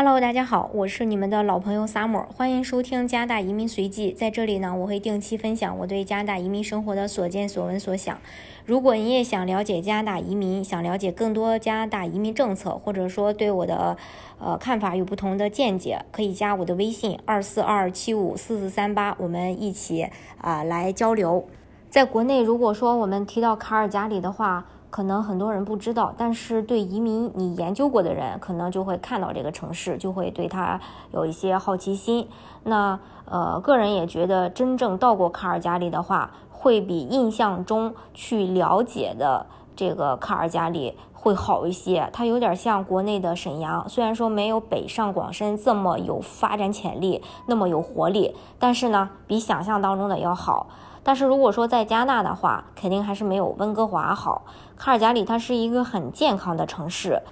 Hello，大家好，我是你们的老朋友 Summer，欢迎收听加拿大移民随记。在这里呢，我会定期分享我对加拿大移民生活的所见所闻所想。如果你也想了解加拿大移民，想了解更多加拿大移民政策，或者说对我的呃看法有不同的见解，可以加我的微信二四二七五四四三八，我们一起啊来交流。在国内，如果说我们提到卡尔加里的话，可能很多人不知道，但是对移民你研究过的人，可能就会看到这个城市，就会对它有一些好奇心。那呃，个人也觉得，真正到过卡尔加里的话，会比印象中去了解的这个卡尔加里会好一些。它有点像国内的沈阳，虽然说没有北上广深这么有发展潜力，那么有活力，但是呢，比想象当中的要好。但是如果说在加拿大的话，肯定还是没有温哥华好。卡尔加里它是一个很健康的城市，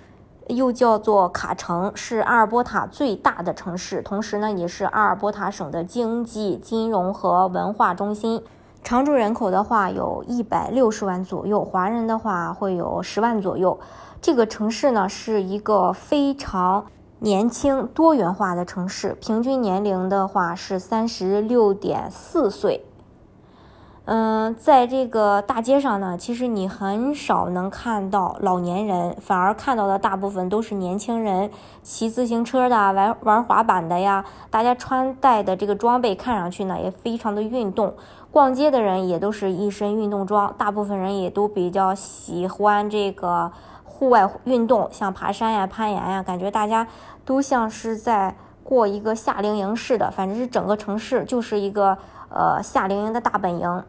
又叫做卡城，是阿尔伯塔最大的城市，同时呢也是阿尔伯塔省的经济、金融和文化中心。常住人口的话有一百六十万左右，华人的话会有十万左右。这个城市呢是一个非常年轻、多元化的城市，平均年龄的话是三十六点四岁。嗯，在这个大街上呢，其实你很少能看到老年人，反而看到的大部分都是年轻人，骑自行车的、玩玩滑板的呀。大家穿戴的这个装备看上去呢，也非常的运动。逛街的人也都是一身运动装，大部分人也都比较喜欢这个户外运动，像爬山呀、攀岩呀，感觉大家都像是在过一个夏令营似的。反正是整个城市就是一个呃夏令营的大本营。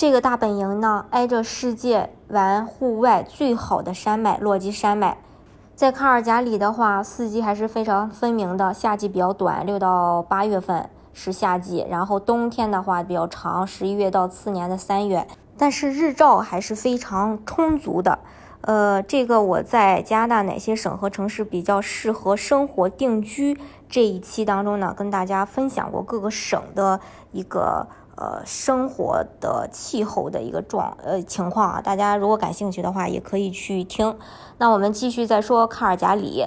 这个大本营呢，挨着世界玩户外最好的山脉——落基山脉。在卡尔加里的话，四季还是非常分明的。夏季比较短，六到八月份是夏季，然后冬天的话比较长，十一月到次年的三月。但是日照还是非常充足的。呃，这个我在加拿大哪些省和城市比较适合生活定居这一期当中呢，跟大家分享过各个省的一个。呃，生活的气候的一个状呃情况啊，大家如果感兴趣的话，也可以去听。那我们继续再说卡尔加里，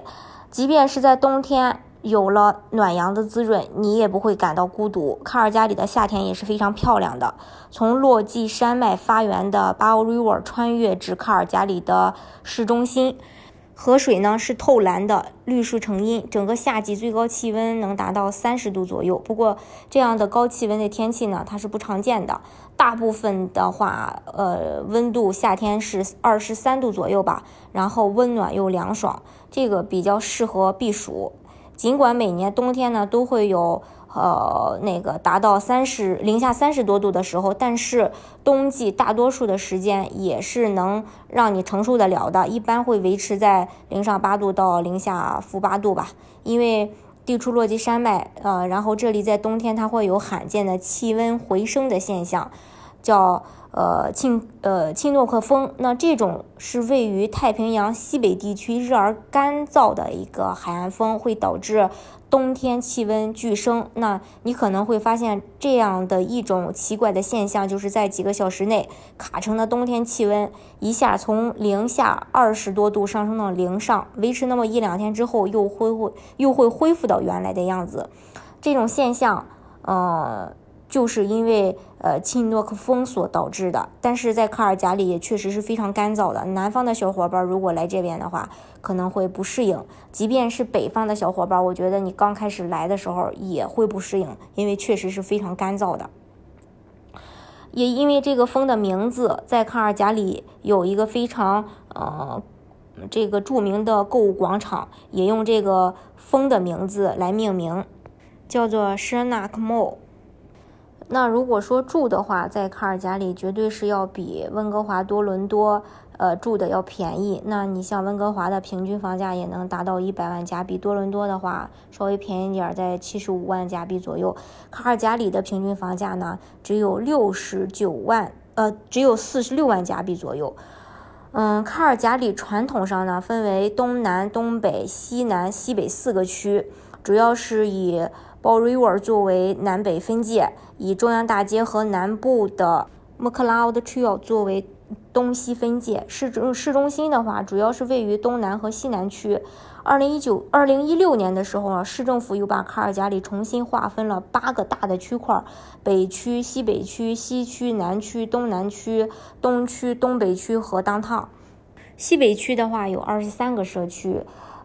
即便是在冬天有了暖阳的滋润，你也不会感到孤独。卡尔加里的夏天也是非常漂亮的，从落基山脉发源的 Bow River 穿越至卡尔加里的市中心。河水呢是透蓝的，绿树成荫。整个夏季最高气温能达到三十度左右。不过这样的高气温的天气呢，它是不常见的。大部分的话，呃，温度夏天是二十三度左右吧，然后温暖又凉爽，这个比较适合避暑。尽管每年冬天呢都会有。呃，那个达到三十零下三十多度的时候，但是冬季大多数的时间也是能让你承受得了的，一般会维持在零上八度到零下负八度吧。因为地处落基山脉，呃，然后这里在冬天它会有罕见的气温回升的现象，叫。呃，钦呃钦诺克风，那这种是位于太平洋西北地区热而干燥的一个海岸风，会导致冬天气温剧升。那你可能会发现这样的一种奇怪的现象，就是在几个小时内，卡城的冬天气温一下从零下二十多度上升到零上，维持那么一两天之后，又恢复又会恢复到原来的样子。这种现象，呃。就是因为呃钦诺克风所导致的，但是在卡尔加里也确实是非常干燥的。南方的小伙伴如果来这边的话，可能会不适应。即便是北方的小伙伴，我觉得你刚开始来的时候也会不适应，因为确实是非常干燥的。也因为这个风的名字，在卡尔加里有一个非常呃这个著名的购物广场，也用这个风的名字来命名，叫做 Shernak Mall。那如果说住的话，在卡尔加里绝对是要比温哥华、多伦多，呃，住的要便宜。那你像温哥华的平均房价也能达到一百万加币，多伦多的话稍微便宜点，在七十五万加币左右。卡尔加里的平均房价呢，只有六十九万，呃，只有四十六万加币左右。嗯，卡尔加里传统上呢分为东南、东北、西南、西北四个区，主要是以。Bow River 作为南北分界，以中央大街和南部的 McLeod Trail 作为东西分界。市中市中心的话，主要是位于东南和西南区。二零一九、二零一六年的时候啊，市政府又把卡尔加里重新划分了八个大的区块：北区、西北区、西区、南区、东南区、东区、东北区和当趟。西北区的话有二十三个社区。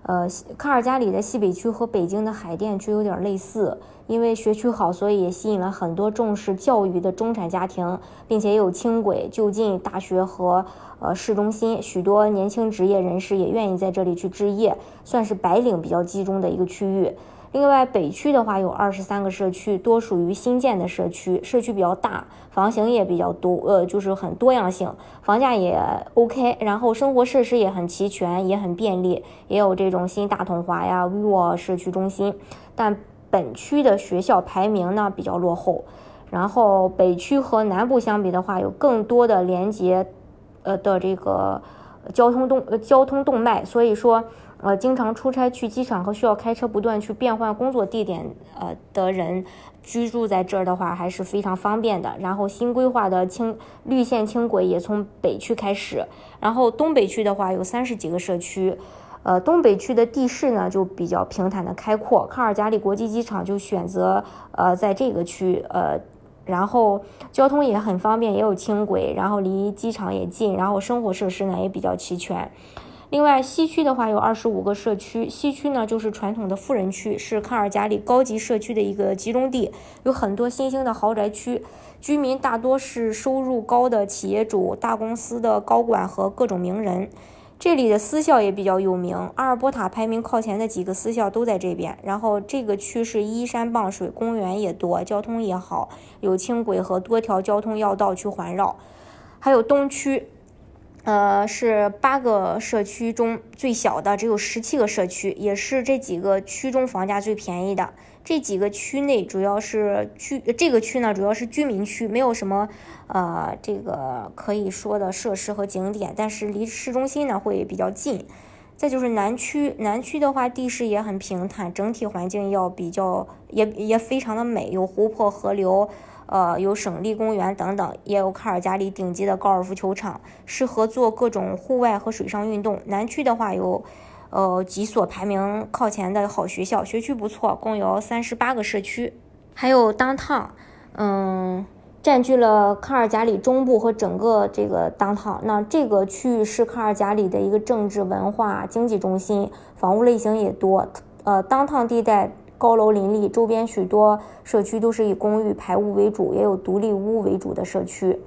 呃，卡尔加里的西北区和北京的海淀区有点类似，因为学区好，所以也吸引了很多重视教育的中产家庭，并且也有轻轨就近大学和呃市中心，许多年轻职业人士也愿意在这里去置业，算是白领比较集中的一个区域。另外，北区的话有二十三个社区，多属于新建的社区，社区比较大，房型也比较多，呃，就是很多样性，房价也 OK，然后生活设施也很齐全，也很便利，也有这种新大统华呀、vivo 社区中心。但本区的学校排名呢比较落后，然后北区和南部相比的话，有更多的连接，呃的这个交通动呃交通动脉，所以说。呃，经常出差去机场和需要开车不断去变换工作地点，呃的人居住在这儿的话还是非常方便的。然后新规划的轻绿线轻轨也从北区开始。然后东北区的话有三十几个社区，呃，东北区的地势呢就比较平坦的开阔，卡尔加里国际机场就选择呃在这个区，呃，然后交通也很方便，也有轻轨，然后离机场也近，然后生活设施呢也比较齐全。另外，西区的话有二十五个社区。西区呢，就是传统的富人区，是卡尔加里高级社区的一个集中地，有很多新兴的豪宅区，居民大多是收入高的企业主、大公司的高管和各种名人。这里的私校也比较有名，阿尔伯塔排名靠前的几个私校都在这边。然后这个区是依山傍水，公园也多，交通也好，有轻轨和多条交通要道去环绕。还有东区。呃，是八个社区中最小的，只有十七个社区，也是这几个区中房价最便宜的。这几个区内主要是居，这个区呢主要是居民区，没有什么呃这个可以说的设施和景点，但是离市中心呢会比较近。再就是南区，南区的话地势也很平坦，整体环境要比较也也非常的美，有湖泊、河流。呃，有省立公园等等，也有卡尔加里顶级的高尔夫球场，适合做各种户外和水上运动。南区的话有，呃，几所排名靠前的好学校，学区不错，共有三十八个社区。还有当趟，嗯，占据了卡尔加里中部和整个这个当趟。那这个区域是卡尔加里的一个政治、文化、经济中心，房屋类型也多。呃，当趟地带。高楼林立，周边许多社区都是以公寓排屋为主，也有独立屋为主的社区。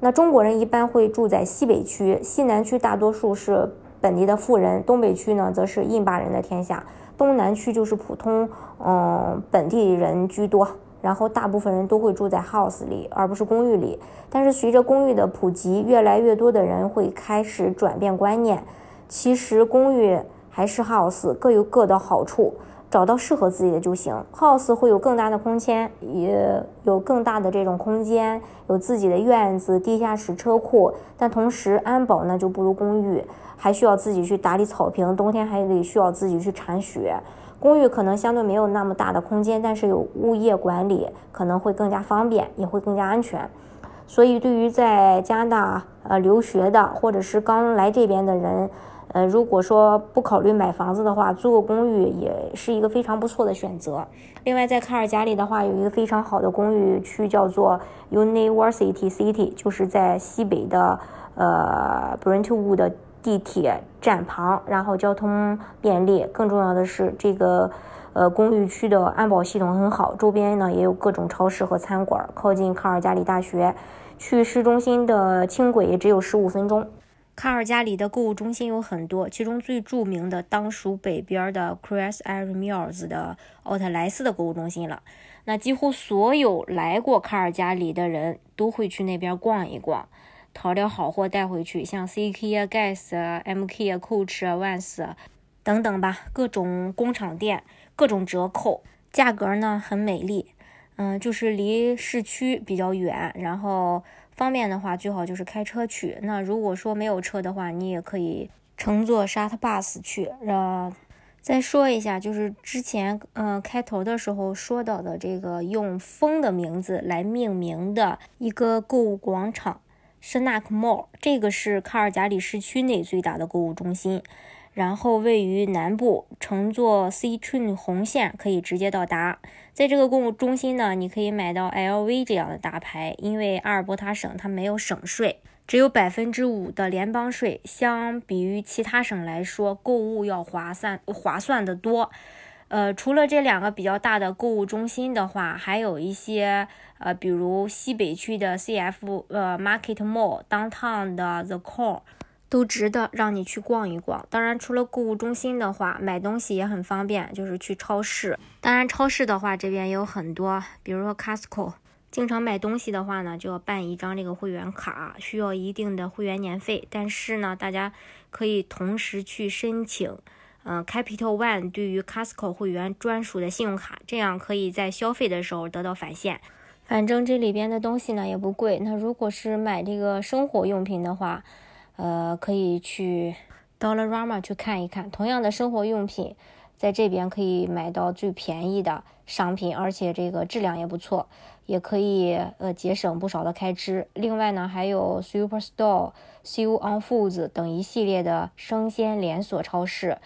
那中国人一般会住在西北区，西南区大多数是本地的富人，东北区呢则是印巴人的天下，东南区就是普通嗯本地人居多。然后大部分人都会住在 house 里，而不是公寓里。但是随着公寓的普及，越来越多的人会开始转变观念，其实公寓还是 house，各有各的好处。找到适合自己的就行。House 会有更大的空间，也有更大的这种空间，有自己的院子、地下室、车库。但同时安保呢就不如公寓，还需要自己去打理草坪，冬天还得需要自己去铲雪。公寓可能相对没有那么大的空间，但是有物业管理，可能会更加方便，也会更加安全。所以对于在加拿大呃留学的，或者是刚来这边的人。呃，如果说不考虑买房子的话，租个公寓也是一个非常不错的选择。另外，在卡尔加里的话，有一个非常好的公寓区，叫做 University City，就是在西北的呃 Brentwood 地铁站旁，然后交通便利。更重要的是，这个呃公寓区的安保系统很好，周边呢也有各种超市和餐馆，靠近卡尔加里大学，去市中心的轻轨也只有十五分钟。卡尔加里的购物中心有很多，其中最著名的当属北边的 Chris Air Mills 的奥特莱斯的购物中心了。那几乎所有来过卡尔加里的人都会去那边逛一逛，淘点好货带回去，像 CK 啊、Guess 啊、MK 啊、Coach 啊、Vans 等等吧，各种工厂店，各种折扣，价格呢很美丽。嗯，就是离市区比较远，然后。方便的话，最好就是开车去。那如果说没有车的话，你也可以乘坐 shuttle bus 去。呃，再说一下，就是之前嗯开头的时候说到的这个用风的名字来命名的一个购物广场，Snack Mall，这个是卡尔加里市区内最大的购物中心。然后位于南部，乘坐 C Train 红线可以直接到达。在这个购物中心呢，你可以买到 LV 这样的大牌。因为阿尔伯塔省它没有省税，只有百分之五的联邦税，相比于其他省来说，购物要划算划算的多。呃，除了这两个比较大的购物中心的话，还有一些呃，比如西北区的 CF 呃 Market Mall，Downtown 的 The Core。都值得让你去逛一逛。当然，除了购物中心的话，买东西也很方便，就是去超市。当然，超市的话，这边也有很多，比如说 Costco。经常买东西的话呢，就要办一张这个会员卡，需要一定的会员年费。但是呢，大家可以同时去申请，嗯，Capital One 对于 Costco 会员专属的信用卡，这样可以在消费的时候得到返现。反正这里边的东西呢也不贵。那如果是买这个生活用品的话，呃，可以去 Dollarama 去看一看，同样的生活用品，在这边可以买到最便宜的商品，而且这个质量也不错，也可以呃节省不少的开支。另外呢，还有 Superstore、Sue on Foods 等一系列的生鲜连锁超市。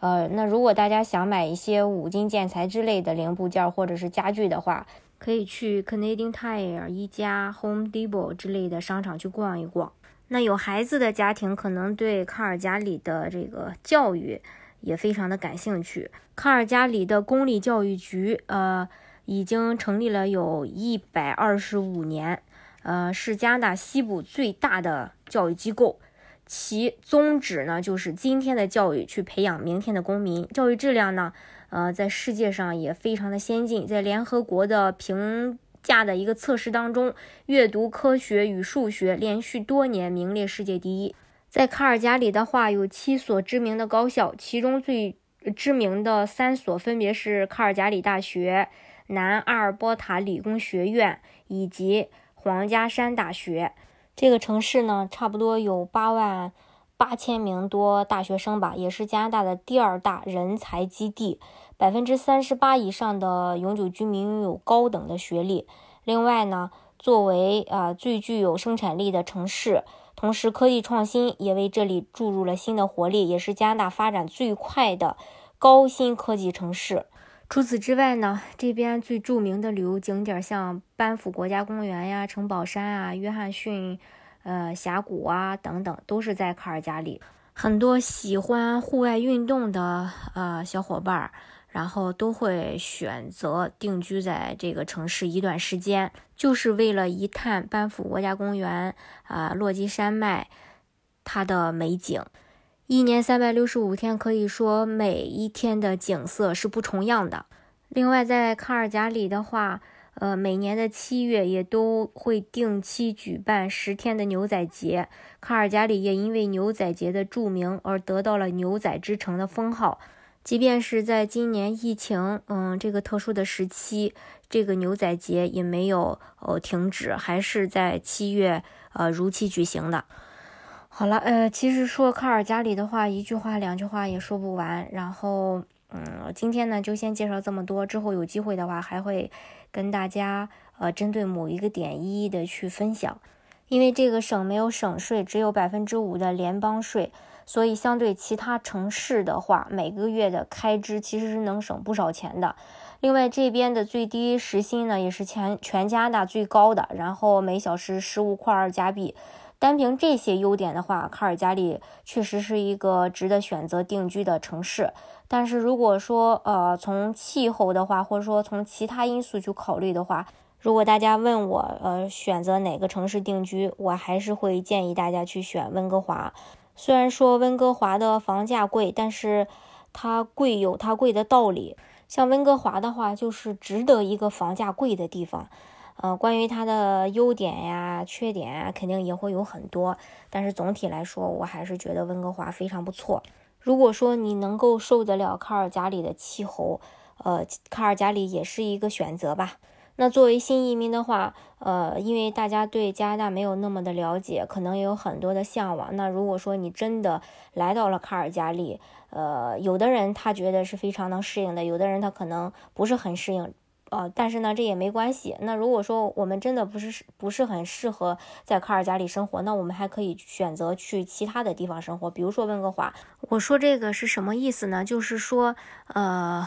呃，那如果大家想买一些五金建材之类的零部件或者是家具的话，可以去 Canadian Tire、一家 Home Depot 之类的商场去逛一逛。那有孩子的家庭可能对卡尔加里的这个教育也非常的感兴趣。卡尔加里的公立教育局，呃，已经成立了有一百二十五年，呃，是加拿大西部最大的教育机构。其宗旨呢，就是今天的教育去培养明天的公民。教育质量呢，呃，在世界上也非常的先进，在联合国的评。价的一个测试当中，阅读、科学与数学连续多年名列世界第一。在卡尔加里的话，有七所知名的高校，其中最知名的三所分别是卡尔加里大学、南阿尔伯塔理工学院以及皇家山大学。这个城市呢，差不多有八万八千名多大学生吧，也是加拿大的第二大人才基地。百分之三十八以上的永久居民拥有高等的学历。另外呢，作为啊最具有生产力的城市，同时科技创新也为这里注入了新的活力，也是加拿大发展最快的高新科技城市。除此之外呢，这边最著名的旅游景点像班夫国家公园呀、城堡山啊、约翰逊呃峡谷啊等等，都是在卡尔加里。很多喜欢户外运动的呃小伙伴儿。然后都会选择定居在这个城市一段时间，就是为了一探班夫国家公园啊，落基山脉它的美景。一年三百六十五天，可以说每一天的景色是不重样的。另外，在卡尔加里的话，呃，每年的七月也都会定期举办十天的牛仔节。卡尔加里也因为牛仔节的著名而得到了“牛仔之城”的封号。即便是在今年疫情，嗯，这个特殊的时期，这个牛仔节也没有呃停止，还是在七月呃如期举行的。好了，呃，其实说卡尔加里的话，一句话两句话也说不完。然后，嗯，今天呢就先介绍这么多，之后有机会的话还会跟大家呃针对某一个点一一的去分享。因为这个省没有省税，只有百分之五的联邦税。所以，相对其他城市的话，每个月的开支其实是能省不少钱的。另外，这边的最低时薪呢，也是全全加拿大最高的。然后每小时十五块二加币。单凭这些优点的话，卡尔加里确实是一个值得选择定居的城市。但是，如果说呃从气候的话，或者说从其他因素去考虑的话，如果大家问我呃选择哪个城市定居，我还是会建议大家去选温哥华。虽然说温哥华的房价贵，但是它贵有它贵的道理。像温哥华的话，就是值得一个房价贵的地方。呃，关于它的优点呀、缺点啊，肯定也会有很多。但是总体来说，我还是觉得温哥华非常不错。如果说你能够受得了卡尔加里的气候，呃，卡尔加里也是一个选择吧。那作为新移民的话，呃，因为大家对加拿大没有那么的了解，可能也有很多的向往。那如果说你真的来到了卡尔加里，呃，有的人他觉得是非常能适应的，有的人他可能不是很适应。呃，但是呢，这也没关系。那如果说我们真的不是不是很适合在卡尔加里生活，那我们还可以选择去其他的地方生活，比如说温哥华。我说这个是什么意思呢？就是说，呃。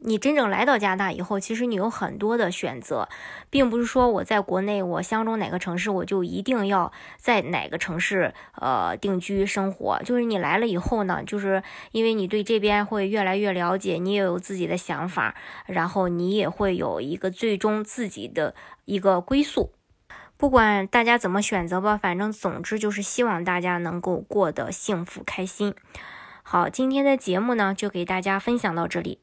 你真正来到加拿大以后，其实你有很多的选择，并不是说我在国内我相中哪个城市，我就一定要在哪个城市呃定居生活。就是你来了以后呢，就是因为你对这边会越来越了解，你也有自己的想法，然后你也会有一个最终自己的一个归宿。不管大家怎么选择吧，反正总之就是希望大家能够过得幸福开心。好，今天的节目呢就给大家分享到这里。